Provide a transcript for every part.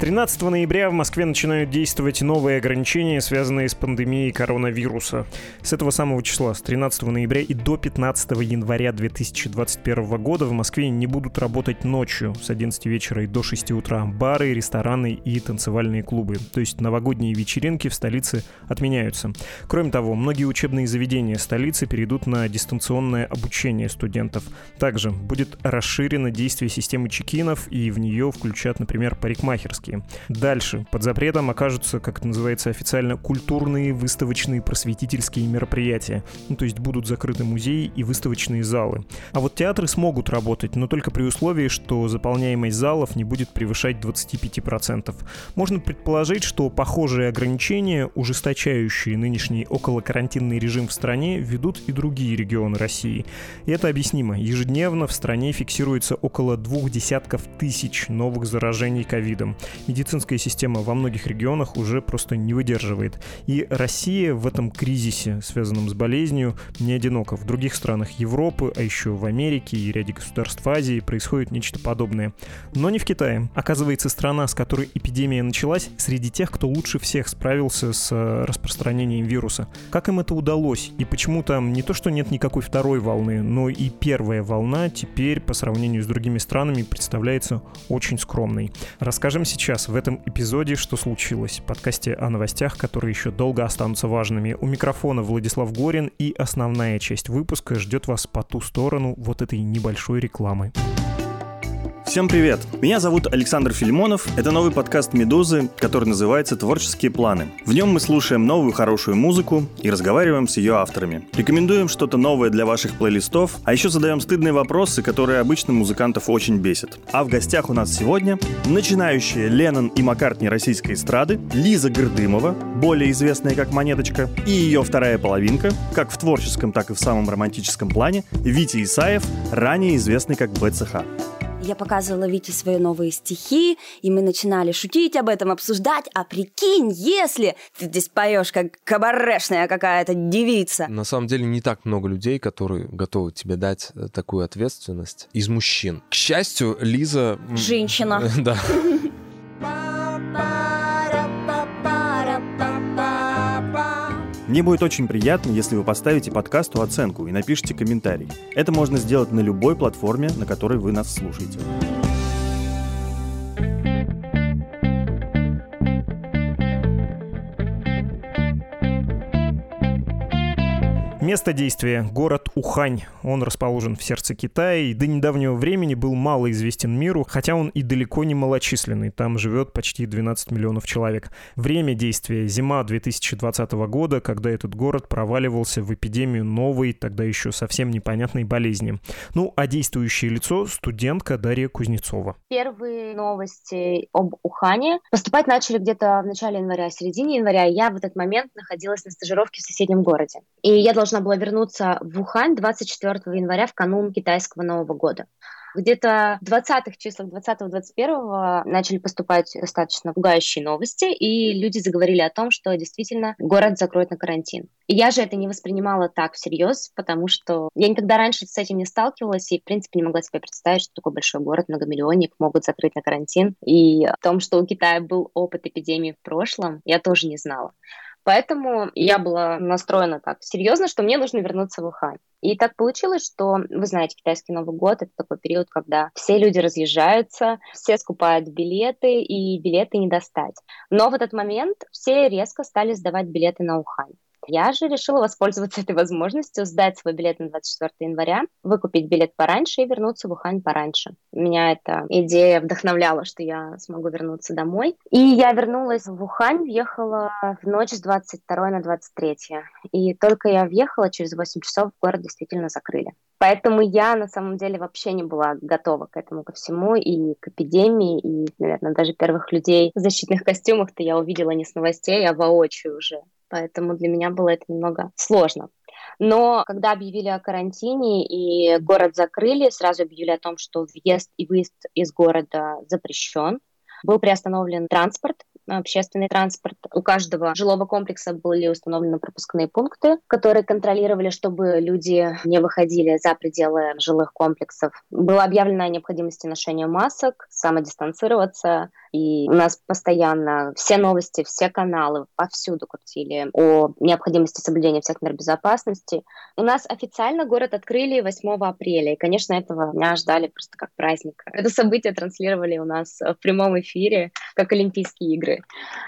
13 ноября в Москве начинают действовать новые ограничения, связанные с пандемией коронавируса. С этого самого числа, с 13 ноября и до 15 января 2021 года в Москве не будут работать ночью с 11 вечера и до 6 утра бары, рестораны и танцевальные клубы. То есть новогодние вечеринки в столице отменяются. Кроме того, многие учебные заведения столицы перейдут на дистанционное обучение студентов. Также будет расширено действие системы чекинов и в нее включат, например, парикмахерские коммерческие. Дальше. Под запретом окажутся, как это называется официально, культурные, выставочные, просветительские мероприятия. Ну, то есть будут закрыты музеи и выставочные залы. А вот театры смогут работать, но только при условии, что заполняемость залов не будет превышать 25%. Можно предположить, что похожие ограничения, ужесточающие нынешний околокарантинный режим в стране, ведут и другие регионы России. И это объяснимо. Ежедневно в стране фиксируется около двух десятков тысяч новых заражений ковидом медицинская система во многих регионах уже просто не выдерживает. И Россия в этом кризисе, связанном с болезнью, не одинока. В других странах Европы, а еще в Америке и ряде государств Азии происходит нечто подобное. Но не в Китае. Оказывается, страна, с которой эпидемия началась, среди тех, кто лучше всех справился с э, распространением вируса. Как им это удалось? И почему там не то, что нет никакой второй волны, но и первая волна теперь по сравнению с другими странами представляется очень скромной. Расскажем сейчас в этом эпизоде «Что случилось?» подкасте о новостях, которые еще долго останутся важными. У микрофона Владислав Горин и основная часть выпуска ждет вас по ту сторону вот этой небольшой рекламы. Всем привет! Меня зовут Александр Филимонов. Это новый подкаст «Медузы», который называется «Творческие планы». В нем мы слушаем новую хорошую музыку и разговариваем с ее авторами. Рекомендуем что-то новое для ваших плейлистов, а еще задаем стыдные вопросы, которые обычно музыкантов очень бесят. А в гостях у нас сегодня начинающие Леннон и Маккартни российской эстрады, Лиза Гордымова, более известная как Монеточка, и ее вторая половинка, как в творческом, так и в самом романтическом плане, Витя Исаев, ранее известный как БЦХ. Я показывала Вите свои новые стихи, и мы начинали шутить об этом, обсуждать. А прикинь, если ты здесь поешь как кабарешная какая-то девица. На самом деле не так много людей, которые готовы тебе дать э, такую ответственность из мужчин. К счастью, Лиза... Женщина. Да. Мне будет очень приятно, если вы поставите подкасту оценку и напишите комментарий. Это можно сделать на любой платформе, на которой вы нас слушаете. Место действия – город Ухань. Он расположен в сердце Китая и до недавнего времени был мало известен миру, хотя он и далеко не малочисленный. Там живет почти 12 миллионов человек. Время действия – зима 2020 года, когда этот город проваливался в эпидемию новой, тогда еще совсем непонятной болезни. Ну, а действующее лицо – студентка Дарья Кузнецова. Первые новости об Ухане поступать начали где-то в начале января, середине января. Я в этот момент находилась на стажировке в соседнем городе. И я должна должна была вернуться в Ухань 24 января в канун китайского Нового года. Где-то в 20-х числах 20-21 начали поступать достаточно пугающие новости, и люди заговорили о том, что действительно город закроют на карантин. И я же это не воспринимала так всерьез, потому что я никогда раньше с этим не сталкивалась и, в принципе, не могла себе представить, что такой большой город, многомиллионник, могут закрыть на карантин. И о том, что у Китая был опыт эпидемии в прошлом, я тоже не знала. Поэтому я была настроена так серьезно, что мне нужно вернуться в Ухань. И так получилось, что, вы знаете, китайский Новый год — это такой период, когда все люди разъезжаются, все скупают билеты, и билеты не достать. Но в этот момент все резко стали сдавать билеты на Ухань. Я же решила воспользоваться этой возможностью, сдать свой билет на 24 января, выкупить билет пораньше и вернуться в Ухань пораньше. Меня эта идея вдохновляла, что я смогу вернуться домой. И я вернулась в Ухань, въехала в ночь с 22 на 23. И только я въехала, через 8 часов город действительно закрыли. Поэтому я на самом деле вообще не была готова к этому ко всему, и к эпидемии, и, наверное, даже первых людей в защитных костюмах-то я увидела не с новостей, а воочию уже поэтому для меня было это немного сложно. Но когда объявили о карантине и город закрыли, сразу объявили о том, что въезд и выезд из города запрещен. Был приостановлен транспорт, общественный транспорт. У каждого жилого комплекса были установлены пропускные пункты, которые контролировали, чтобы люди не выходили за пределы жилых комплексов. Было объявлено о необходимости ношения масок, самодистанцироваться, и у нас постоянно все новости, все каналы повсюду крутили о необходимости соблюдения всех мер безопасности. У нас официально город открыли 8 апреля, и, конечно, этого дня ждали просто как праздника. Это событие транслировали у нас в прямом эфире, как Олимпийские игры.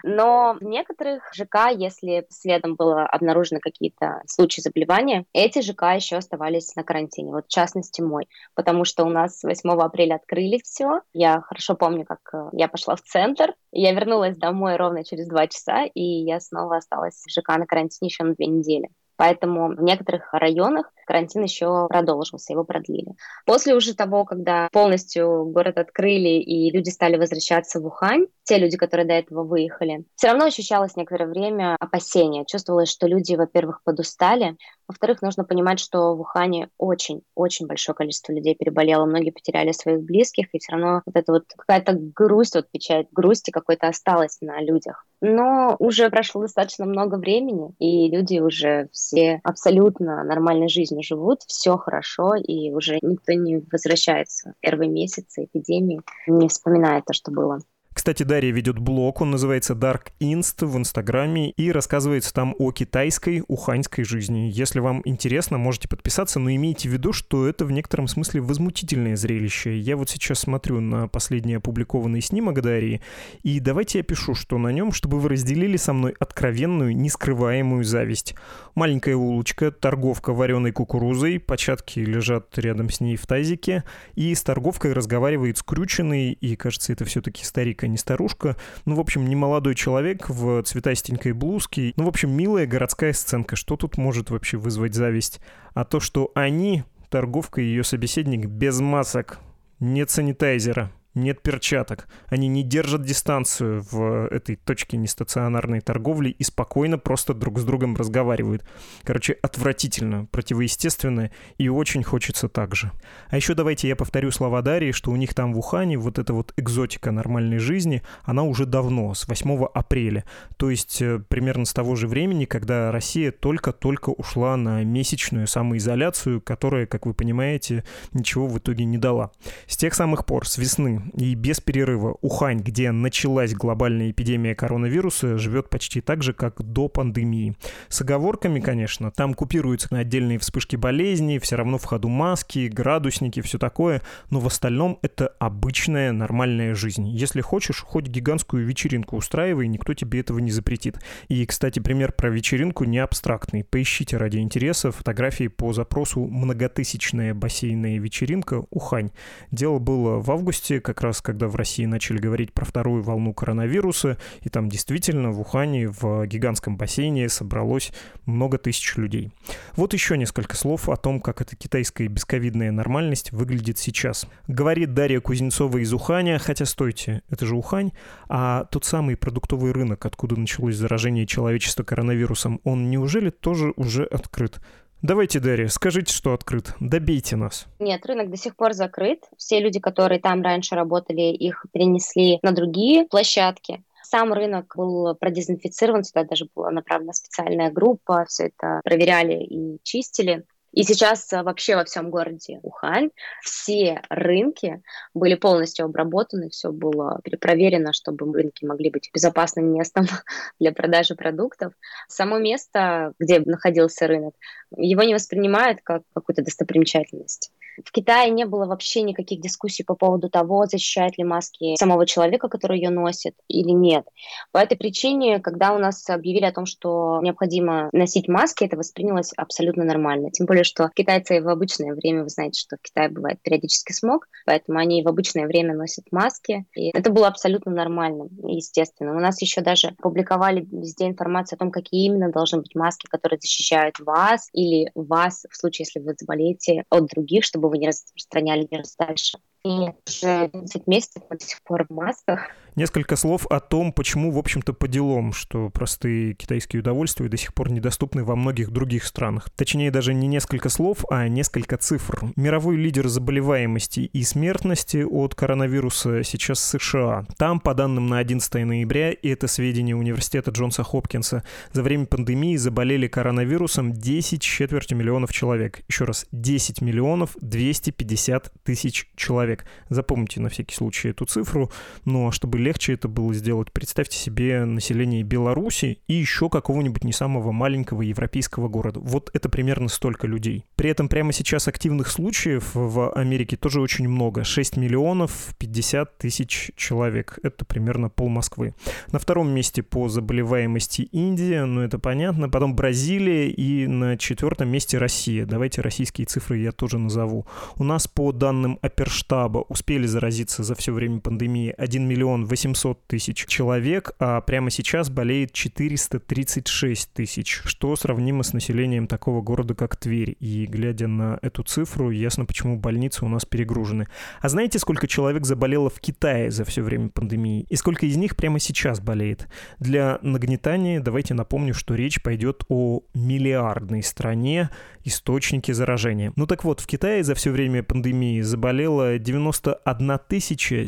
Но в некоторых ЖК, если следом было обнаружено какие-то случаи заболевания, эти ЖК еще оставались на карантине. Вот в частности мой, потому что у нас 8 апреля открыли все. Я хорошо помню, как э, я пошла в центр. Я вернулась домой ровно через два часа, и я снова осталась в ЖК на карантине еще на две недели. Поэтому в некоторых районах карантин еще продолжился, его продлили. После уже того, когда полностью город открыли и люди стали возвращаться в Ухань, те люди, которые до этого выехали, все равно ощущалось некоторое время опасение. Чувствовалось, что люди, во-первых, подустали, во-вторых, нужно понимать, что в Ухане очень-очень большое количество людей переболело, многие потеряли своих близких, и все равно вот эта вот какая-то грусть, вот печать грусти какой-то осталась на людях. Но уже прошло достаточно много времени, и люди уже все абсолютно нормальной жизнью живут, все хорошо, и уже никто не возвращается первые месяцы эпидемии, не вспоминает то, что было. Кстати, Дарья ведет блог, он называется Dark Inst в Инстаграме и рассказывается там о китайской уханьской жизни. Если вам интересно, можете подписаться, но имейте в виду, что это в некотором смысле возмутительное зрелище. Я вот сейчас смотрю на последний опубликованный снимок Дарьи, и давайте я пишу, что на нем, чтобы вы разделили со мной откровенную, нескрываемую зависть. Маленькая улочка, торговка вареной кукурузой, початки лежат рядом с ней в тазике, и с торговкой разговаривает скрюченный, и, кажется, это все-таки старик старик, а не старушка. Ну, в общем, не молодой человек в цветастенькой блузке. Ну, в общем, милая городская сценка. Что тут может вообще вызвать зависть? А то, что они, торговка и ее собеседник, без масок, нет санитайзера, нет перчаток, они не держат дистанцию в этой точке нестационарной торговли и спокойно просто друг с другом разговаривают. Короче, отвратительно, противоестественно и очень хочется так же. А еще давайте я повторю слова Дарьи, что у них там в Ухане вот эта вот экзотика нормальной жизни, она уже давно, с 8 апреля. То есть э, примерно с того же времени, когда Россия только-только ушла на месячную самоизоляцию, которая, как вы понимаете, ничего в итоге не дала. С тех самых пор, с весны и без перерыва Ухань, где началась глобальная эпидемия коронавируса, живет почти так же, как до пандемии. С оговорками, конечно, там купируются на отдельные вспышки болезней, все равно в ходу маски, градусники, все такое, но в остальном это обычная нормальная жизнь. Если хочешь, хоть гигантскую вечеринку устраивай, никто тебе этого не запретит. И, кстати, пример про вечеринку не абстрактный. Поищите ради интереса фотографии по запросу «Многотысячная бассейная вечеринка Ухань». Дело было в августе, как раз когда в России начали говорить про вторую волну коронавируса, и там действительно в Ухане в гигантском бассейне собралось много тысяч людей. Вот еще несколько слов о том, как эта китайская бесковидная нормальность выглядит сейчас. Говорит Дарья Кузнецова из Уханя, хотя стойте, это же Ухань, а тот самый продуктовый рынок, откуда началось заражение человечества коронавирусом, он неужели тоже уже открыт? Давайте, Дарья, скажите, что открыт. Добейте нас. Нет, рынок до сих пор закрыт. Все люди, которые там раньше работали, их перенесли на другие площадки. Сам рынок был продезинфицирован, сюда даже была направлена специальная группа, все это проверяли и чистили. И сейчас э, вообще во всем городе Ухань все рынки были полностью обработаны, все было перепроверено, чтобы рынки могли быть безопасным местом для продажи продуктов. Само место, где находился рынок, его не воспринимают как какую-то достопримечательность. В Китае не было вообще никаких дискуссий по поводу того, защищает ли маски самого человека, который ее носит, или нет. По этой причине, когда у нас объявили о том, что необходимо носить маски, это воспринялось абсолютно нормально. Тем более, что китайцы в обычное время, вы знаете, что в Китае бывает периодически смог, поэтому они в обычное время носят маски. И это было абсолютно нормально, естественно. У нас еще даже публиковали везде информацию о том, какие именно должны быть маски, которые защищают вас или вас в случае, если вы заболеете от других, чтобы вы не распространяли вирус дальше. И уже 10 месяцев мы до сих пор в масках. Несколько слов о том, почему, в общем-то, по делам, что простые китайские удовольствия до сих пор недоступны во многих других странах. Точнее, даже не несколько слов, а несколько цифр. Мировой лидер заболеваемости и смертности от коронавируса сейчас США. Там, по данным на 11 ноября, и это сведения университета Джонса Хопкинса, за время пандемии заболели коронавирусом 10 четверти миллионов человек. Еще раз, 10 миллионов 250 тысяч человек. Запомните на всякий случай эту цифру. Ну а чтобы легче это было сделать, представьте себе население Беларуси и еще какого-нибудь не самого маленького европейского города. Вот это примерно столько людей. При этом прямо сейчас активных случаев в Америке тоже очень много. 6 миллионов 50 тысяч человек. Это примерно пол Москвы. На втором месте по заболеваемости Индия, ну это понятно. Потом Бразилия и на четвертом месте Россия. Давайте российские цифры я тоже назову. У нас по данным Оперштаба успели заразиться за все время пандемии 1 миллион 800 тысяч человек, а прямо сейчас болеет 436 тысяч, что сравнимо с населением такого города, как Тверь. И глядя на эту цифру, ясно, почему больницы у нас перегружены. А знаете, сколько человек заболело в Китае за все время пандемии? И сколько из них прямо сейчас болеет? Для нагнетания давайте напомню, что речь пойдет о миллиардной стране, источнике заражения. Ну так вот, в Китае за все время пандемии заболело 91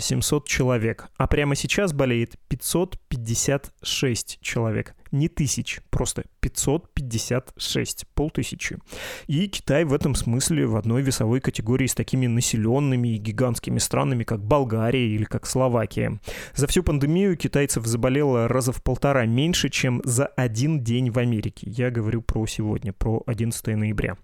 700 человек, а прямо сейчас болеет 556 человек не тысяч, просто 556, полтысячи. И Китай в этом смысле в одной весовой категории с такими населенными и гигантскими странами, как Болгария или как Словакия. За всю пандемию китайцев заболело раза в полтора меньше, чем за один день в Америке. Я говорю про сегодня, про 11 ноября.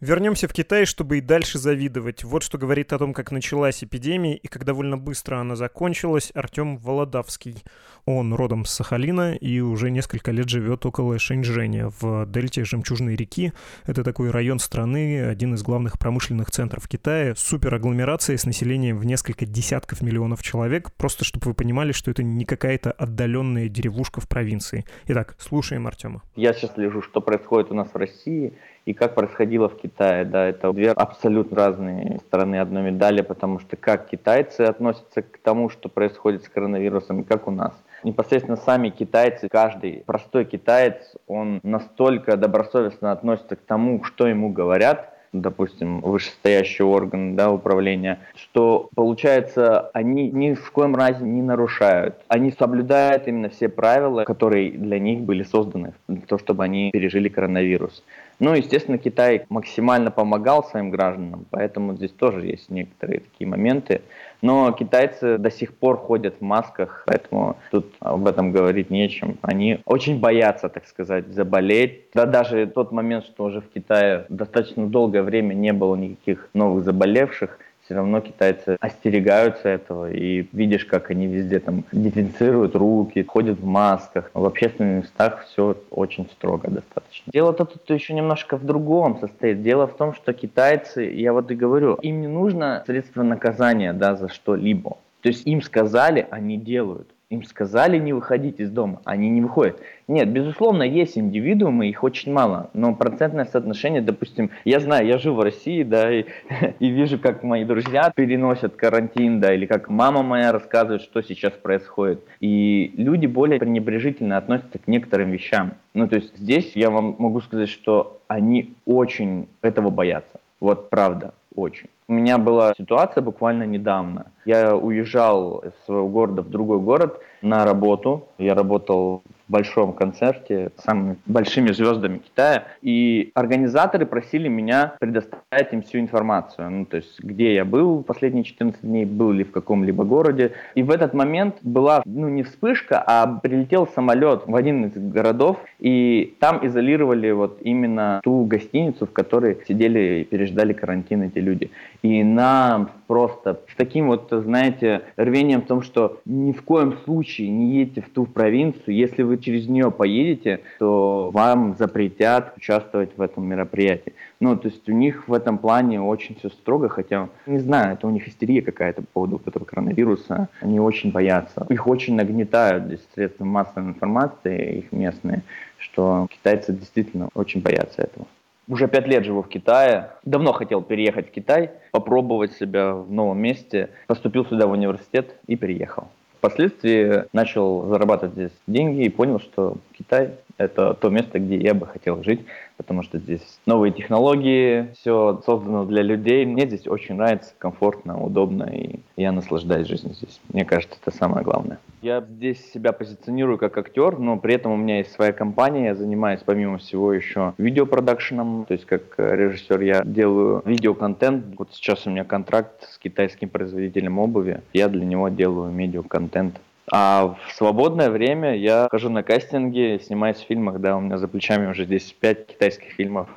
Вернемся в Китай, чтобы и дальше завидовать. Вот что говорит о том, как началась эпидемия и как довольно быстро она закончилась Артем Володавский. Он родом с Сахалина и уже несколько лет живет около Шэньчжэня в дельте Жемчужной реки. Это такой район страны, один из главных промышленных центров Китая, суперагломерация с населением в несколько десятков миллионов человек, просто чтобы вы понимали, что это не какая-то отдаленная деревушка в провинции. Итак, слушаем Артема. Я сейчас слежу, что происходит у нас в России и как происходило в Китае. Да, это две абсолютно разные стороны одной медали, потому что как китайцы относятся к тому, что происходит с коронавирусом, и как у нас непосредственно сами китайцы, каждый простой китаец, он настолько добросовестно относится к тому, что ему говорят, допустим, вышестоящий орган да, управления, что, получается, они ни в коем разе не нарушают. Они соблюдают именно все правила, которые для них были созданы, того, чтобы они пережили коронавирус. Ну, естественно, Китай максимально помогал своим гражданам, поэтому здесь тоже есть некоторые такие моменты. Но китайцы до сих пор ходят в масках, поэтому тут об этом говорить нечем. Они очень боятся, так сказать, заболеть. Да даже тот момент, что уже в Китае достаточно долгое время не было никаких новых заболевших, все равно китайцы остерегаются этого, и видишь, как они везде там дефинцируют руки, ходят в масках. В общественных местах все очень строго достаточно. Дело-то тут еще немножко в другом состоит. Дело в том, что китайцы, я вот и говорю, им не нужно средства наказания да, за что-либо. То есть им сказали, они делают. Им сказали не выходить из дома, они не выходят. Нет, безусловно, есть индивидуумы, их очень мало, но процентное соотношение, допустим, я знаю, я живу в России, да, и, и вижу, как мои друзья переносят карантин, да, или как мама моя рассказывает, что сейчас происходит. И люди более пренебрежительно относятся к некоторым вещам. Ну, то есть здесь я вам могу сказать, что они очень этого боятся. Вот правда, очень. У меня была ситуация буквально недавно. Я уезжал из своего города в другой город на работу. Я работал большом концерте с самыми большими звездами Китая. И организаторы просили меня предоставить им всю информацию. Ну, то есть, где я был последние 14 дней, был ли в каком-либо городе. И в этот момент была, ну, не вспышка, а прилетел самолет в один из городов, и там изолировали вот именно ту гостиницу, в которой сидели и переждали карантин эти люди. И нам просто с таким вот, знаете, рвением в том, что ни в коем случае не едьте в ту провинцию, если вы через нее поедете, то вам запретят участвовать в этом мероприятии. Ну, то есть у них в этом плане очень все строго, хотя, не знаю, это у них истерия какая-то по поводу этого коронавируса. Они очень боятся. Их очень нагнетают здесь средства массовой информации, их местные, что китайцы действительно очень боятся этого. Уже пять лет живу в Китае. Давно хотел переехать в Китай, попробовать себя в новом месте. Поступил сюда в университет и переехал. Впоследствии начал зарабатывать здесь деньги и понял, что Китай это то место, где я бы хотел жить, потому что здесь новые технологии, все создано для людей. Мне здесь очень нравится, комфортно, удобно, и я наслаждаюсь жизнью здесь. Мне кажется, это самое главное. Я здесь себя позиционирую как актер, но при этом у меня есть своя компания, я занимаюсь помимо всего еще видеопродакшеном, то есть как режиссер я делаю видеоконтент. Вот сейчас у меня контракт с китайским производителем обуви, я для него делаю медиаконтент. А в свободное время я хожу на кастинги, снимаюсь в фильмах, да, у меня за плечами уже здесь пять китайских фильмов.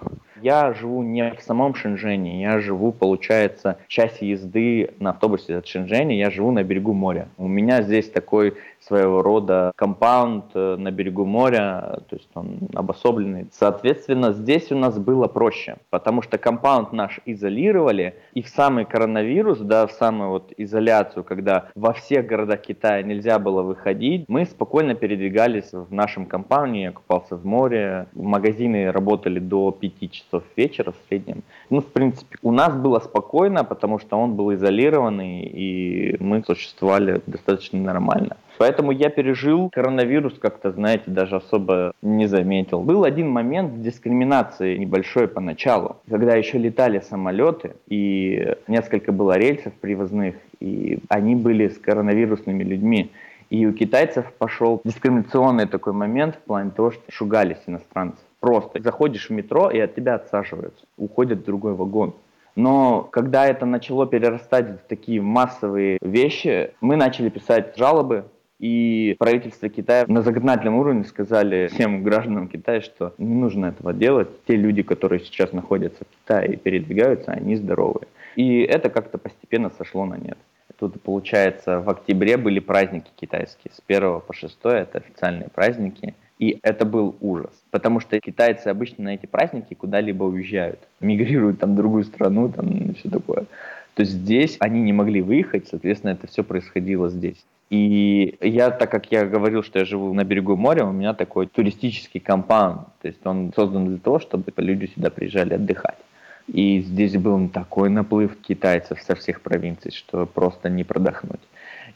Я живу не в самом Шэньчжэне, я живу, получается, часть езды на автобусе от Шэньчжэня, я живу на берегу моря. У меня здесь такой своего рода компаунд э, на берегу моря, то есть он обособленный. Соответственно, здесь у нас было проще, потому что компаунд наш изолировали, и в самый коронавирус, да, в самую вот изоляцию, когда во всех городах Китая нельзя было выходить, мы спокойно передвигались в нашем компаунде, я купался в море, магазины работали до 5 часов вечера в среднем. Ну, в принципе, у нас было спокойно, потому что он был изолированный, и мы существовали достаточно нормально. Поэтому я пережил коронавирус как-то, знаете, даже особо не заметил. Был один момент дискриминации небольшой поначалу, когда еще летали самолеты, и несколько было рельсов привозных, и они были с коронавирусными людьми. И у китайцев пошел дискриминационный такой момент в плане того, что шугались иностранцы. Просто заходишь в метро, и от тебя отсаживаются, уходят в другой вагон. Но когда это начало перерастать в такие массовые вещи, мы начали писать жалобы и правительство Китая на законодательном уровне сказали всем гражданам Китая, что не нужно этого делать. Те люди, которые сейчас находятся в Китае и передвигаются, они здоровые. И это как-то постепенно сошло на нет. Тут, получается, в октябре были праздники китайские. С 1 по 6 это официальные праздники. И это был ужас. Потому что китайцы обычно на эти праздники куда-либо уезжают. Мигрируют там в другую страну, там все такое. То есть здесь они не могли выехать, соответственно, это все происходило здесь. И я, так как я говорил, что я живу на берегу моря, у меня такой туристический компаунд. То есть он создан для того, чтобы люди сюда приезжали отдыхать. И здесь был такой наплыв китайцев со всех провинций, что просто не продохнуть.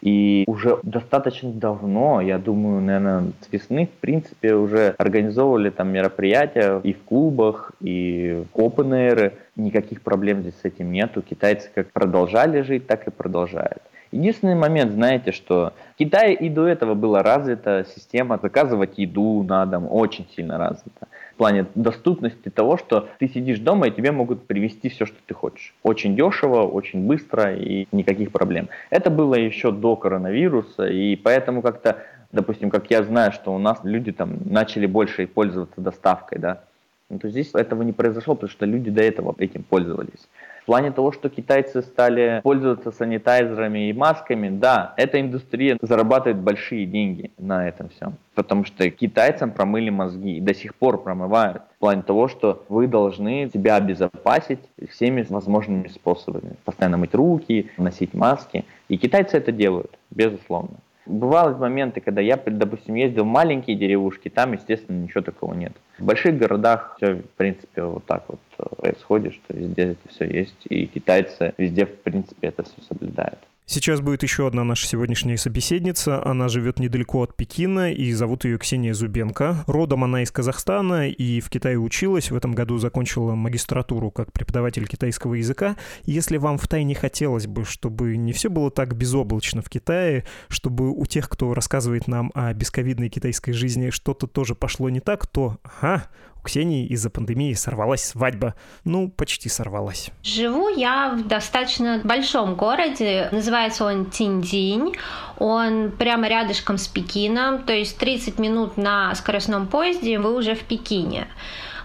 И уже достаточно давно, я думаю, наверное, с весны, в принципе, уже организовывали там мероприятия и в клубах, и в open air. Никаких проблем здесь с этим нету. Китайцы как продолжали жить, так и продолжают. Единственный момент, знаете, что в Китае и до этого была развита система заказывать еду на дом, очень сильно развита. В плане доступности того, что ты сидишь дома и тебе могут привезти все, что ты хочешь. Очень дешево, очень быстро и никаких проблем. Это было еще до коронавируса, и поэтому как-то, допустим, как я знаю, что у нас люди там начали больше пользоваться доставкой, да, ну, то здесь этого не произошло, потому что люди до этого этим пользовались. В плане того, что китайцы стали пользоваться санитайзерами и масками, да, эта индустрия зарабатывает большие деньги на этом всем. Потому что китайцам промыли мозги и до сих пор промывают. В плане того, что вы должны себя обезопасить всеми возможными способами. Постоянно мыть руки, носить маски. И китайцы это делают, безусловно. Бывали моменты, когда я, допустим, ездил в маленькие деревушки, там, естественно, ничего такого нет. В больших городах все, в принципе, вот так вот э, происходит, что везде это все есть, и китайцы везде, в принципе, это все соблюдают. Сейчас будет еще одна наша сегодняшняя собеседница. Она живет недалеко от Пекина и зовут ее Ксения Зубенко. Родом она из Казахстана и в Китае училась. В этом году закончила магистратуру как преподаватель китайского языка. Если вам в Тайне хотелось бы, чтобы не все было так безоблачно в Китае, чтобы у тех, кто рассказывает нам о бесковидной китайской жизни, что-то тоже пошло не так, то, ага, Ксении из-за пандемии сорвалась свадьба. Ну, почти сорвалась. Живу я в достаточно большом городе. Называется он Тиндинь. Он прямо рядышком с Пекином. То есть 30 минут на скоростном поезде вы уже в Пекине.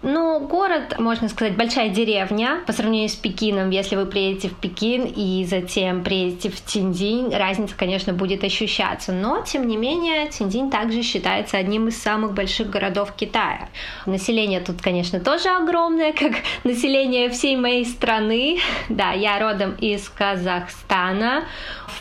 Ну, город, можно сказать, большая деревня по сравнению с Пекином. Если вы приедете в Пекин и затем приедете в Тиндинь, разница, конечно, будет ощущаться. Но, тем не менее, Тиндинь также считается одним из самых больших городов Китая. Население тут, конечно, тоже огромное, как население всей моей страны. Да, я родом из Казахстана.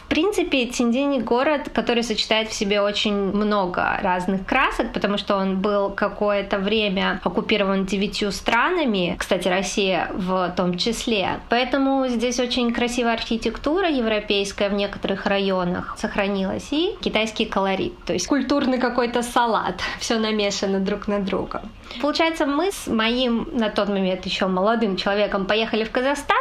Принципе, Тиндинь город, который сочетает в себе очень много разных красок, потому что он был какое-то время оккупирован девятью странами, кстати, Россия в том числе. Поэтому здесь очень красивая архитектура европейская в некоторых районах сохранилась и китайский колорит, то есть культурный какой-то салат, все намешано друг на друга. Получается, мы с моим на тот момент еще молодым человеком поехали в Казахстан,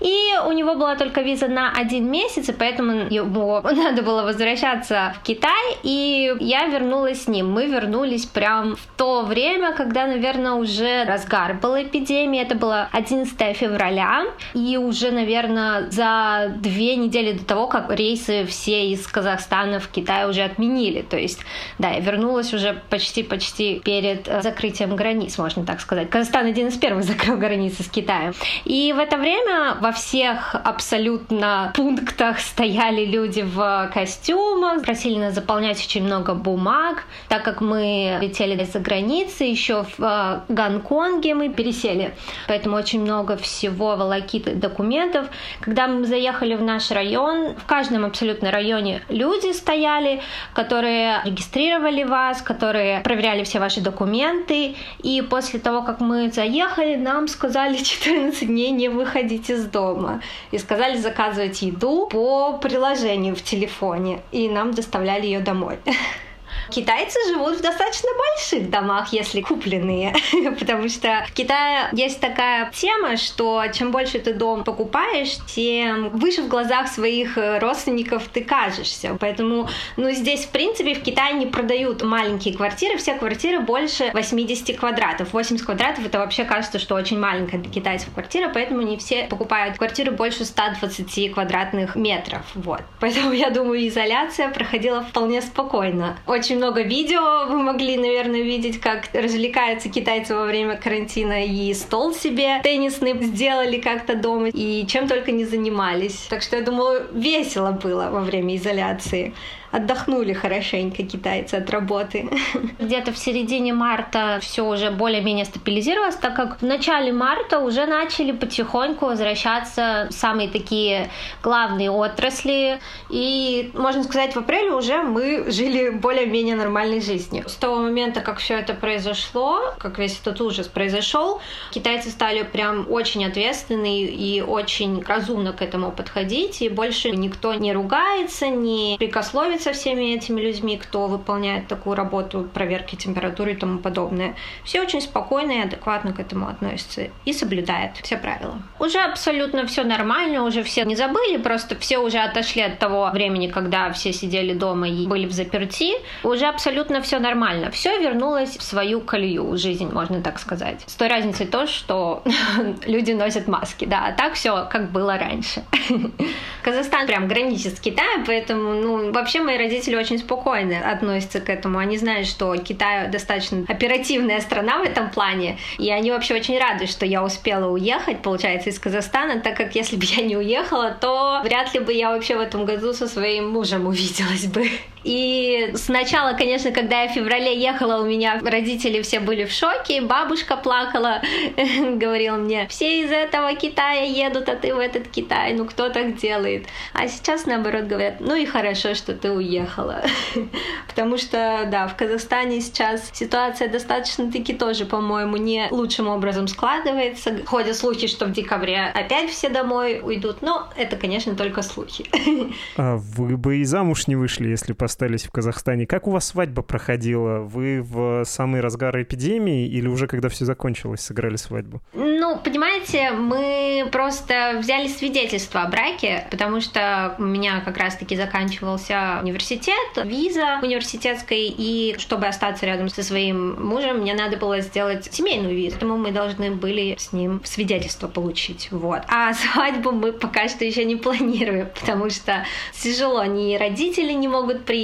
и у него была только виза на один месяц, и поэтому ему надо было возвращаться в Китай, и я вернулась с ним. Мы вернулись прям в то время, когда, наверное, уже разгар был эпидемии. Это было 11 февраля, и уже, наверное, за две недели до того, как рейсы все из Казахстана в Китай уже отменили. То есть, да, я вернулась уже почти-почти перед э, закрытием границ, можно так сказать. Казахстан один из первых закрыл границы с Китаем. И в это время во всех абсолютно пунктах стояли люди в костюмах, просили нас заполнять очень много бумаг, так как мы летели за границы, еще в э, Гонконге мы пересели, поэтому очень много всего волокиты документов. Когда мы заехали в наш район, в каждом абсолютно районе люди стояли, которые регистрировали вас, которые проверяли все ваши документы, и после того, как мы заехали, нам сказали 14 дней не выходить из дома. И сказали заказывать еду по приложению в телефоне. И нам доставляли ее домой. Китайцы живут в достаточно больших домах, если купленные, потому что в Китае есть такая тема, что чем больше ты дом покупаешь, тем выше в глазах своих э, родственников ты кажешься. Поэтому, ну, здесь, в принципе, в Китае не продают маленькие квартиры, все квартиры больше 80 квадратов. 80 квадратов это вообще кажется, что очень маленькая для китайцев квартира, поэтому не все покупают квартиры больше 120 квадратных метров. Вот. Поэтому, я думаю, изоляция проходила вполне спокойно. Очень много видео вы могли, наверное, видеть, как развлекаются китайцы во время карантина и стол себе теннисный сделали как-то дома и чем только не занимались. Так что я думаю, весело было во время изоляции отдохнули хорошенько китайцы от работы. Где-то в середине марта все уже более-менее стабилизировалось, так как в начале марта уже начали потихоньку возвращаться самые такие главные отрасли. И, можно сказать, в апреле уже мы жили более-менее нормальной жизнью. С того момента, как все это произошло, как весь этот ужас произошел, китайцы стали прям очень ответственны и очень разумно к этому подходить, и больше никто не ругается, не прикословится со всеми этими людьми, кто выполняет такую работу проверки температуры и тому подобное. Все очень спокойно и адекватно к этому относятся и соблюдают все правила. Уже абсолютно все нормально, уже все не забыли, просто все уже отошли от того времени, когда все сидели дома и были в заперти. Уже абсолютно все нормально. Все вернулось в свою колею, жизнь, можно так сказать. С той разницей то, что люди носят маски, да, а так все как было раньше. Казахстан прям граничит с Китаем, поэтому, ну, вообще мои родители очень спокойно относятся к этому. Они знают, что Китай достаточно оперативная страна в этом плане, и они вообще очень рады, что я успела уехать, получается, из Казахстана, так как если бы я не уехала, то вряд ли бы я вообще в этом году со своим мужем увиделась бы. И сначала, конечно, когда я в феврале ехала, у меня родители все были в шоке, бабушка плакала, говорила мне, все из этого Китая едут, а ты в этот Китай, ну кто так делает? А сейчас, наоборот, говорят, ну и хорошо, что ты уехала. Потому что, да, в Казахстане сейчас ситуация достаточно-таки тоже, по-моему, не лучшим образом складывается. Ходят слухи, что в декабре опять все домой уйдут, но это, конечно, только слухи. А вы бы и замуж не вышли, если бы остались в Казахстане. Как у вас свадьба проходила? Вы в самый разгар эпидемии или уже когда все закончилось, сыграли свадьбу? Ну, понимаете, мы просто взяли свидетельство о браке, потому что у меня как раз-таки заканчивался университет, виза университетская, и чтобы остаться рядом со своим мужем, мне надо было сделать семейную визу, поэтому мы должны были с ним свидетельство получить, вот. А свадьбу мы пока что еще не планируем, потому что тяжело, ни родители не могут приехать,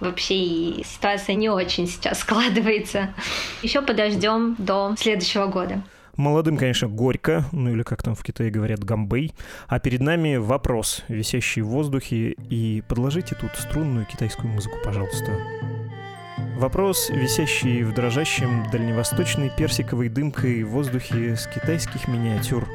вообще и ситуация не очень сейчас складывается. Еще подождем до следующего года. Молодым, конечно, горько, ну или как там в Китае говорят, гамбей. А перед нами вопрос, висящий в воздухе, и подложите тут струнную китайскую музыку, пожалуйста. Вопрос, висящий в дрожащем дальневосточной персиковой дымкой в воздухе с китайских миниатюр.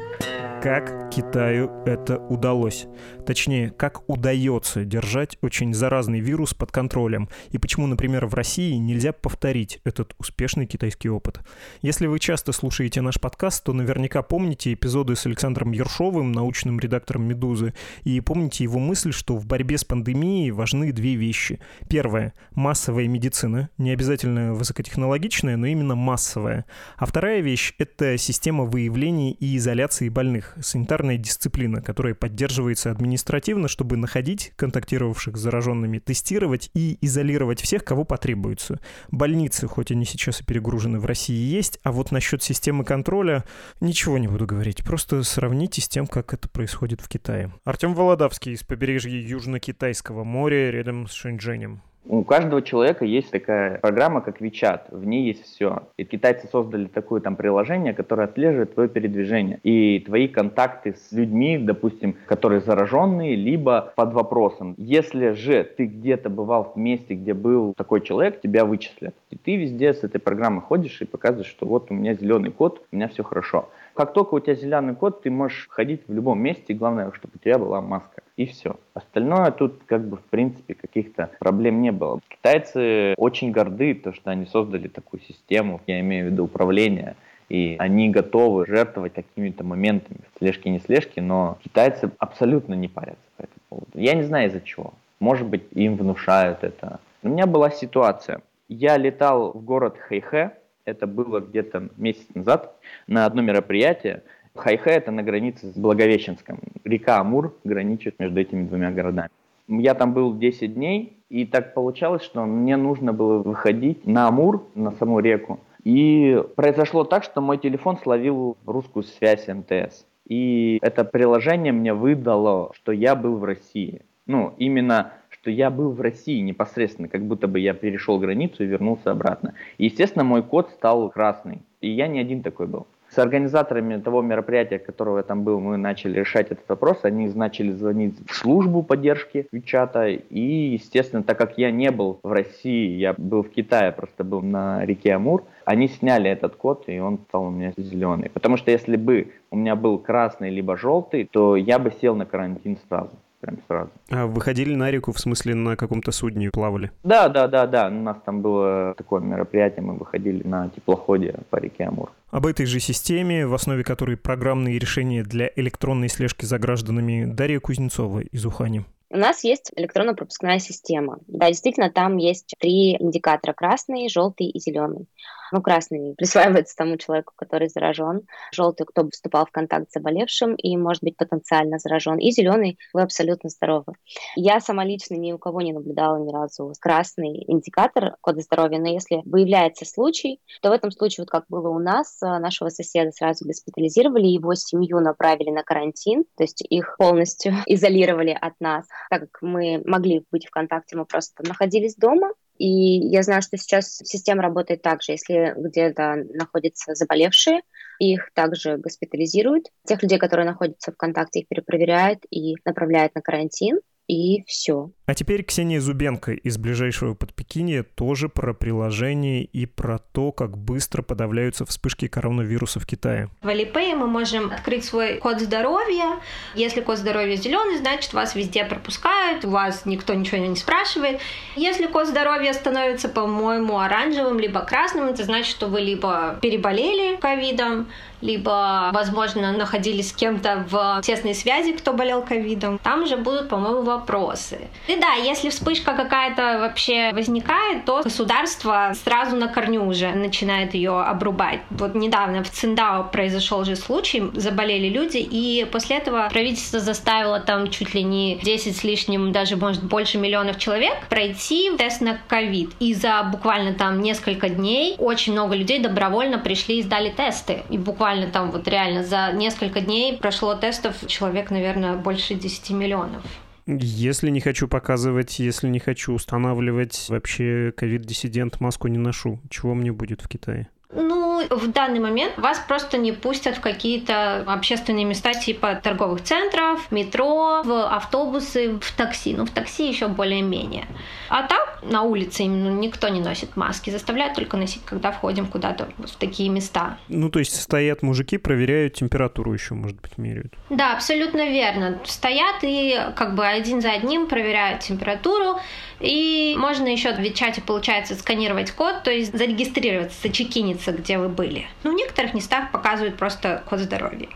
Как Китаю это удалось. Точнее, как удается держать очень заразный вирус под контролем, и почему, например, в России нельзя повторить этот успешный китайский опыт. Если вы часто слушаете наш подкаст, то наверняка помните эпизоды с Александром Ершовым, научным редактором «Медузы», и помните его мысль, что в борьбе с пандемией важны две вещи. Первое — массовая медицина, не обязательно высокотехнологичная, но именно массовая. А вторая вещь — это система выявления и изоляции больных, санитарная дисциплина, которая поддерживается административно, чтобы находить контактировавших с зараженными, тестировать и изолировать всех, кого потребуется. Больницы, хоть они сейчас и перегружены в России, есть, а вот насчет системы контроля ничего не буду говорить. Просто сравните с тем, как это происходит в Китае. Артем Володавский из побережья Южно-Китайского моря рядом с Шэньчжэнем. У каждого человека есть такая программа, как WeChat. В ней есть все. И китайцы создали такое там приложение, которое отслеживает твое передвижение. И твои контакты с людьми, допустим, которые зараженные, либо под вопросом. Если же ты где-то бывал в месте, где был такой человек, тебя вычислят. И ты везде с этой программой ходишь и показываешь, что вот у меня зеленый код, у меня все хорошо. Как только у тебя зеленый код, ты можешь ходить в любом месте, главное, чтобы у тебя была маска. И все. Остальное тут как бы в принципе каких-то проблем не было. Китайцы очень горды, то, что они создали такую систему, я имею в виду управление, и они готовы жертвовать какими-то моментами. Слежки не слежки, но китайцы абсолютно не парятся по этому поводу. Я не знаю из-за чего. Может быть, им внушают это. У меня была ситуация. Я летал в город Хэйхэ, это было где-то месяц назад, на одно мероприятие. Хайхэ это на границе с Благовещенском. Река Амур граничит между этими двумя городами. Я там был 10 дней, и так получалось, что мне нужно было выходить на Амур, на саму реку. И произошло так, что мой телефон словил русскую связь МТС. И это приложение мне выдало, что я был в России. Ну, именно что я был в России непосредственно, как будто бы я перешел границу и вернулся обратно. И, естественно, мой код стал красный. И я не один такой был. С организаторами того мероприятия, которого я там был, мы начали решать этот вопрос. Они начали звонить в службу поддержки Вичата. И, естественно, так как я не был в России, я был в Китае, просто был на реке Амур, они сняли этот код, и он стал у меня зеленый. Потому что если бы у меня был красный либо желтый, то я бы сел на карантин сразу прям сразу. А выходили на реку, в смысле на каком-то судне плавали? Да, да, да, да. У нас там было такое мероприятие, мы выходили на теплоходе по реке Амур. Об этой же системе, в основе которой программные решения для электронной слежки за гражданами, Дарья Кузнецова из Ухани. У нас есть электронно-пропускная система. Да, действительно, там есть три индикатора – красный, желтый и зеленый. Ну, красный присваивается тому человеку, который заражен, желтый, кто вступал в контакт с заболевшим и может быть потенциально заражен, и зеленый, вы абсолютно здоровы. Я сама лично ни у кого не наблюдала ни разу красный индикатор кода здоровья, но если выявляется случай, то в этом случае, вот как было у нас, э, нашего соседа сразу госпитализировали, его семью направили на карантин, то есть их полностью изолировали от нас, так как мы могли быть в контакте, мы просто находились дома, и я знаю, что сейчас система работает так же. Если где-то находятся заболевшие, их также госпитализируют. Тех людей, которые находятся в контакте, их перепроверяют и направляют на карантин и все. А теперь Ксения Зубенко из ближайшего под Пекине тоже про приложение и про то, как быстро подавляются вспышки коронавируса в Китае. В Alipay мы можем открыть свой код здоровья. Если код здоровья зеленый, значит вас везде пропускают, у вас никто ничего не спрашивает. Если код здоровья становится, по-моему, оранжевым либо красным, это значит, что вы либо переболели ковидом, либо, возможно, находились с кем-то в тесной связи, кто болел ковидом. Там же будут, по-моему, вопросы. И да, если вспышка какая-то вообще возникает, то государство сразу на корню уже начинает ее обрубать. Вот недавно в Циндао произошел же случай, заболели люди, и после этого правительство заставило там чуть ли не 10 с лишним, даже может больше миллионов человек пройти тест на ковид. И за буквально там несколько дней очень много людей добровольно пришли и сдали тесты. И буквально там вот реально за несколько дней прошло тестов человек, наверное, больше 10 миллионов. Если не хочу показывать, если не хочу устанавливать, вообще ковид-диссидент маску не ношу. Чего мне будет в Китае? Ну, Ну, в данный момент вас просто не пустят в какие-то общественные места типа торговых центров, метро, в автобусы, в такси. Ну, в такси еще более-менее. А так на улице именно никто не носит маски. Заставляют только носить, когда входим куда-то в такие места. Ну, то есть стоят мужики, проверяют температуру еще, может быть, меряют. Да, абсолютно верно. Стоят и как бы один за одним проверяют температуру. И можно еще в чате, получается, сканировать код, то есть зарегистрироваться, зачекиниться, где вы были. Ну, в некоторых местах показывают просто код здоровья.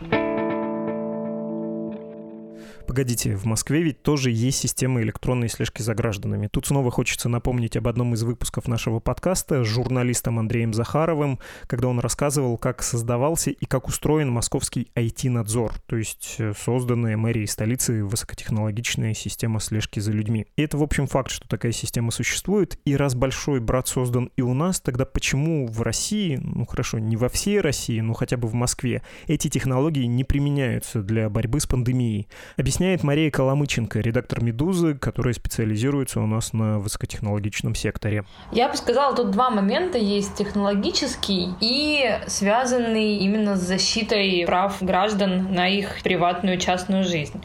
Погодите, в Москве ведь тоже есть система электронной слежки за гражданами. Тут снова хочется напомнить об одном из выпусков нашего подкаста с журналистом Андреем Захаровым, когда он рассказывал, как создавался и как устроен московский IT-надзор, то есть э, созданная мэрией столицы высокотехнологичная система слежки за людьми. И это, в общем, факт, что такая система существует. И раз большой брат создан и у нас, тогда почему в России, ну хорошо, не во всей России, но хотя бы в Москве, эти технологии не применяются для борьбы с пандемией? Объясняю объясняет Мария Коломыченко, редактор «Медузы», которая специализируется у нас на высокотехнологичном секторе. Я бы сказала, тут два момента есть. Технологический и связанный именно с защитой прав граждан на их приватную частную жизнь.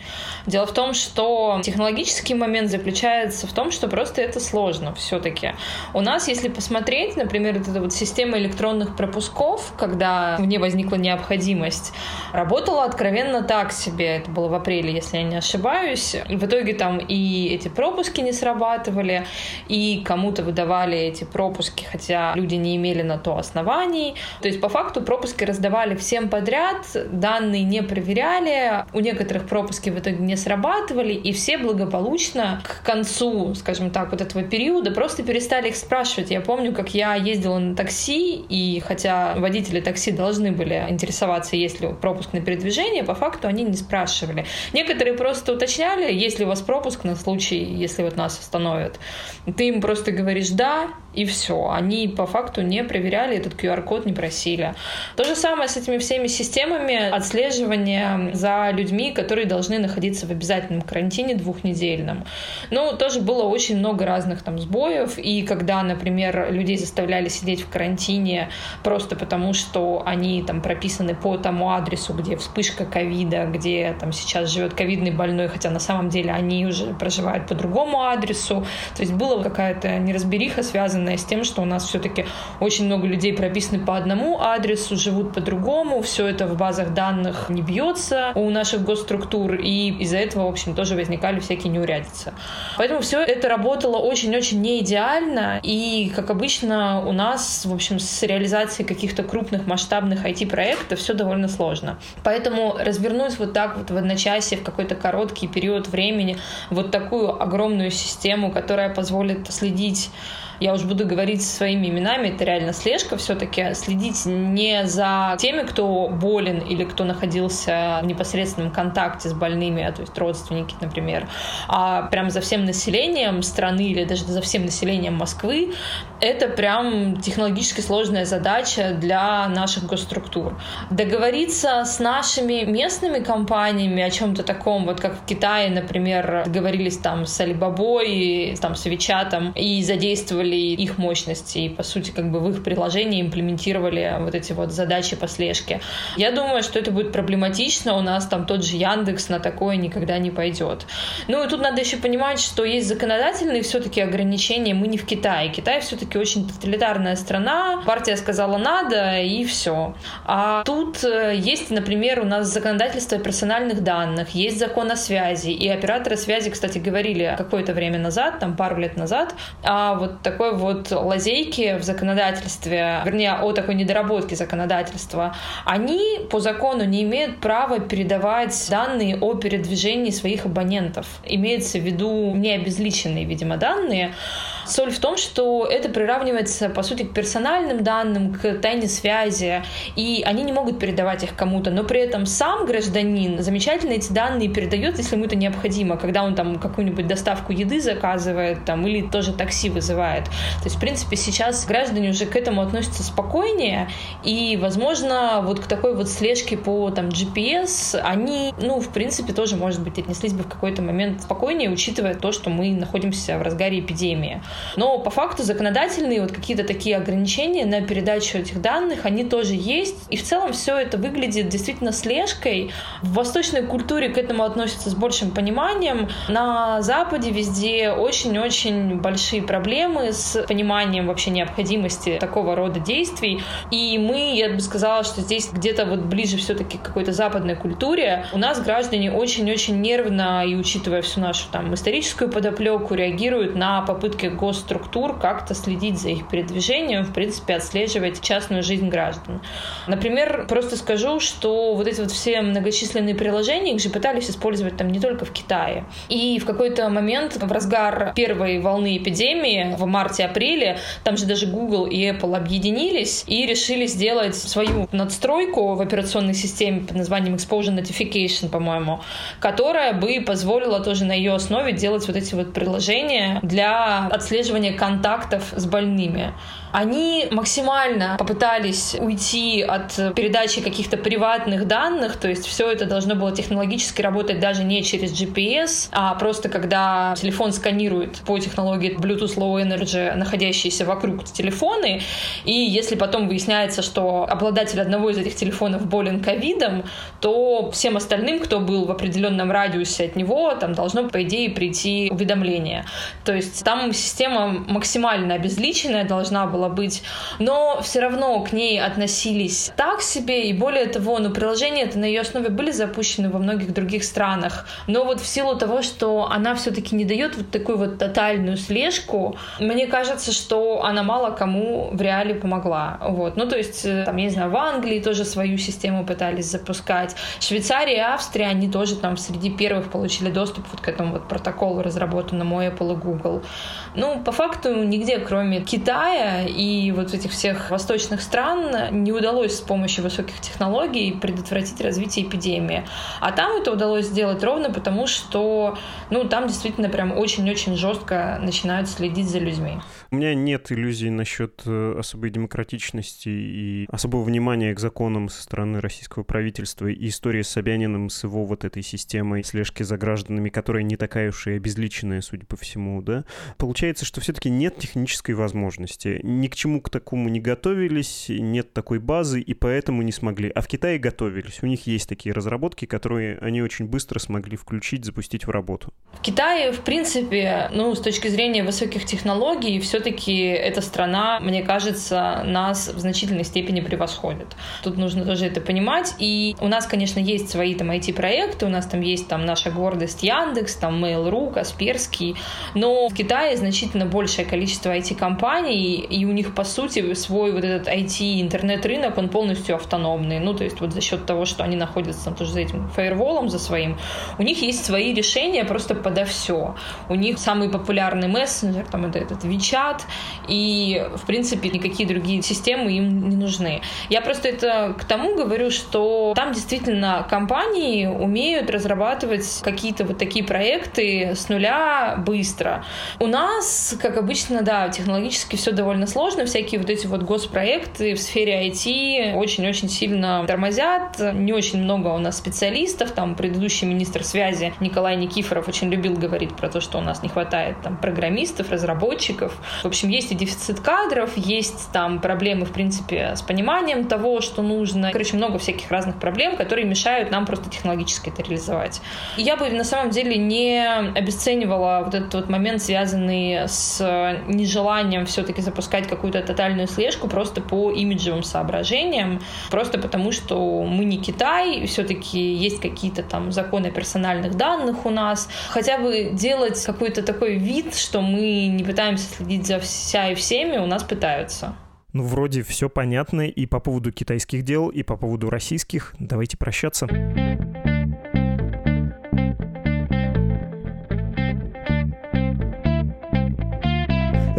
Дело в том, что технологический момент заключается в том, что просто это сложно все-таки. У нас, если посмотреть, например, вот эта вот система электронных пропусков, когда в ней возникла необходимость, работала откровенно так себе. Это было в апреле, если я не ошибаюсь. В итоге там и эти пропуски не срабатывали, и кому-то выдавали эти пропуски, хотя люди не имели на то оснований. То есть по факту пропуски раздавали всем подряд, данные не проверяли, у некоторых пропуски в итоге не срабатывали, и все благополучно к концу, скажем так, вот этого периода просто перестали их спрашивать. Я помню, как я ездила на такси, и хотя водители такси должны были интересоваться, есть ли пропуск на передвижение, по факту они не спрашивали. Некоторые просто уточняли, есть ли у вас пропуск на случай, если вот нас остановят. Ты им просто говоришь «да», и все. Они по факту не проверяли, этот QR-код не просили. То же самое с этими всеми системами отслеживания за людьми, которые должны находиться в обязательном карантине двухнедельном. Ну, тоже было очень много разных там сбоев, и когда, например, людей заставляли сидеть в карантине просто потому, что они там прописаны по тому адресу, где вспышка ковида, где там сейчас живет ковидный больной, хотя на самом деле они уже проживают по другому адресу. То есть была какая-то неразбериха, связанная связанная с тем, что у нас все-таки очень много людей прописаны по одному адресу, живут по-другому, все это в базах данных не бьется у наших госструктур, и из-за этого, в общем, тоже возникали всякие неурядицы. Поэтому все это работало очень-очень не идеально, и, как обычно, у нас, в общем, с реализацией каких-то крупных масштабных IT-проектов все довольно сложно. Поэтому развернуть вот так вот в одночасье, в какой-то короткий период времени вот такую огромную систему, которая позволит следить я уже буду говорить своими именами, это реально слежка все-таки, следить не за теми, кто болен или кто находился в непосредственном контакте с больными, а то есть родственники, например, а прям за всем населением страны или даже за всем населением Москвы, это прям технологически сложная задача для наших госструктур. Договориться с нашими местными компаниями о чем-то таком, вот как в Китае, например, договорились там с Alibaba, там с Вичатом и задействовали использовали их мощности и, по сути, как бы в их приложении имплементировали вот эти вот задачи по слежке. Я думаю, что это будет проблематично. У нас там тот же Яндекс на такое никогда не пойдет. Ну и тут надо еще понимать, что есть законодательные все-таки ограничения. Мы не в Китае. Китай все-таки очень тоталитарная страна. Партия сказала надо, и все. А тут э, есть, например, у нас законодательство персональных данных, есть закон о связи. И операторы связи, кстати, говорили какое-то время назад, там пару лет назад, а вот такой вот лазейки в законодательстве, вернее, о такой недоработке законодательства, они по закону не имеют права передавать данные о передвижении своих абонентов. Имеется в виду не обезличенные, видимо, данные, Соль в том, что это приравнивается, по сути, к персональным данным, к тайне связи, и они не могут передавать их кому-то, но при этом сам гражданин замечательно эти данные передает, если ему это необходимо, когда он там какую-нибудь доставку еды заказывает там, или тоже такси вызывает. То есть, в принципе, сейчас граждане уже к этому относятся спокойнее, и, возможно, вот к такой вот слежке по там GPS они, ну, в принципе, тоже, может быть, отнеслись бы в какой-то момент спокойнее, учитывая то, что мы находимся в разгаре эпидемии. Но по факту законодательные вот какие-то такие ограничения на передачу этих данных, они тоже есть. И в целом все это выглядит действительно слежкой. В восточной культуре к этому относятся с большим пониманием. На Западе везде очень-очень большие проблемы с пониманием вообще необходимости такого рода действий. И мы, я бы сказала, что здесь где-то вот ближе все-таки к какой-то западной культуре. У нас граждане очень-очень нервно и учитывая всю нашу там историческую подоплеку, реагируют на попытки госструктур как-то следить за их передвижением, в принципе, отслеживать частную жизнь граждан. Например, просто скажу, что вот эти вот все многочисленные приложения, их же пытались использовать там не только в Китае. И в какой-то момент, в разгар первой волны эпидемии, в марте-апреле, там же даже Google и Apple объединились и решили сделать свою надстройку в операционной системе под названием Exposure Notification, по-моему, которая бы позволила тоже на ее основе делать вот эти вот приложения для отслеживания контактов с больными. Они максимально попытались уйти от передачи каких-то приватных данных, то есть все это должно было технологически работать даже не через GPS, а просто когда телефон сканирует по технологии Bluetooth Low Energy находящиеся вокруг телефоны, и если потом выясняется, что обладатель одного из этих телефонов болен ковидом, то всем остальным, кто был в определенном радиусе от него, там должно, по идее, прийти уведомление. То есть там система максимально обезличенная должна была быть, но все равно к ней относились так себе, и более того, ну, приложения это на ее основе были запущены во многих других странах, но вот в силу того, что она все-таки не дает вот такую вот тотальную слежку, мне кажется, что она мало кому в реале помогла. Вот. Ну, то есть, э, там, я не знаю, в Англии тоже свою систему пытались запускать. Швейцария и Австрия, они тоже там среди первых получили доступ вот к этому вот протоколу, разработанному Apple и Google. Ну, по факту, нигде, кроме Китая и вот этих всех восточных стран, не удалось с помощью высоких технологий предотвратить развитие эпидемии. А там это удалось сделать ровно потому, что, ну, там действительно прям очень-очень жестко начинают следить за людьми. У меня нет иллюзий насчет э, особой демократичности и особого внимания к законам со стороны российского правительства и истории с Собяниным, с его вот этой системой слежки за гражданами, которая не такая уж и обезличенная, судя по всему, да. Получается, что все-таки нет технической возможности. Ни к чему к такому не готовились, нет такой базы, и поэтому не смогли. А в Китае готовились. У них есть такие разработки, которые они очень быстро смогли включить, запустить в работу. В Китае, в принципе, ну, с точки зрения высоких технологий, все все-таки эта страна, мне кажется, нас в значительной степени превосходит. Тут нужно тоже это понимать. И у нас, конечно, есть свои там IT-проекты, у нас там есть там наша гордость Яндекс, там Mail.ru, Касперский, но в Китае значительно большее количество IT-компаний, и у них, по сути, свой вот этот IT-интернет-рынок, он полностью автономный. Ну, то есть вот за счет того, что они находятся там тоже за этим фаерволом, за своим, у них есть свои решения просто подо все. У них самый популярный мессенджер, там это этот WeChat, чат, и, в принципе, никакие другие системы им не нужны. Я просто это к тому говорю, что там действительно компании умеют разрабатывать какие-то вот такие проекты с нуля быстро. У нас, как обычно, да, технологически все довольно сложно, всякие вот эти вот госпроекты в сфере IT очень-очень сильно тормозят, не очень много у нас специалистов, там предыдущий министр связи Николай Никифоров очень любил говорить про то, что у нас не хватает там программистов, разработчиков, в общем, есть и дефицит кадров, есть там проблемы, в принципе, с пониманием того, что нужно. Короче, много всяких разных проблем, которые мешают нам просто технологически это реализовать. И я бы на самом деле не обесценивала вот этот вот момент, связанный с нежеланием все-таки запускать какую-то тотальную слежку просто по имиджевым соображениям, просто потому что мы не Китай, все-таки есть какие-то там законы персональных данных у нас. Хотя бы делать какой-то такой вид, что мы не пытаемся следить за вся и всеми у нас пытаются. Ну, вроде все понятно и по поводу китайских дел, и по поводу российских. Давайте прощаться.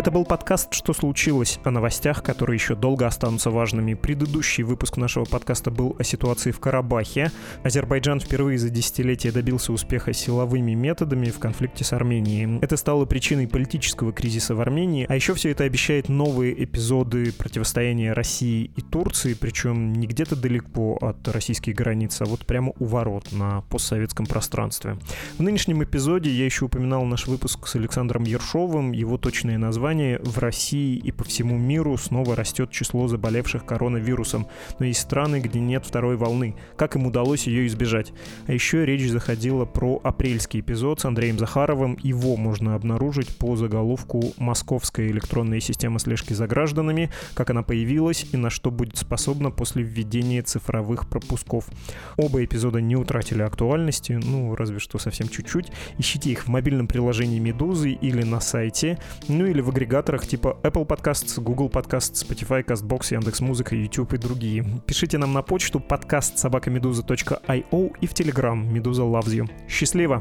Это был подкаст «Что случилось?» о новостях, которые еще долго останутся важными. Предыдущий выпуск нашего подкаста был о ситуации в Карабахе. Азербайджан впервые за десятилетия добился успеха силовыми методами в конфликте с Арменией. Это стало причиной политического кризиса в Армении, а еще все это обещает новые эпизоды противостояния России и Турции, причем не где-то далеко от российских границ, а вот прямо у ворот на постсоветском пространстве. В нынешнем эпизоде я еще упоминал наш выпуск с Александром Ершовым, его точное название «В России и по всему миру снова растет число заболевших коронавирусом, но есть страны, где нет второй волны. Как им удалось ее избежать? А еще речь заходила про апрельский эпизод с Андреем Захаровым. Его можно обнаружить по заголовку «Московская электронная система слежки за гражданами. Как она появилась и на что будет способна после введения цифровых пропусков». Оба эпизода не утратили актуальности, ну, разве что совсем чуть-чуть. Ищите их в мобильном приложении «Медузы» или на сайте, ну или в агрегаторах типа Apple Podcasts, Google Podcasts, Spotify, CastBox, Яндекс.Музыка, YouTube и другие. Пишите нам на почту подкаст собакамедуза.io и в Telegram Медуза loves you. Счастливо!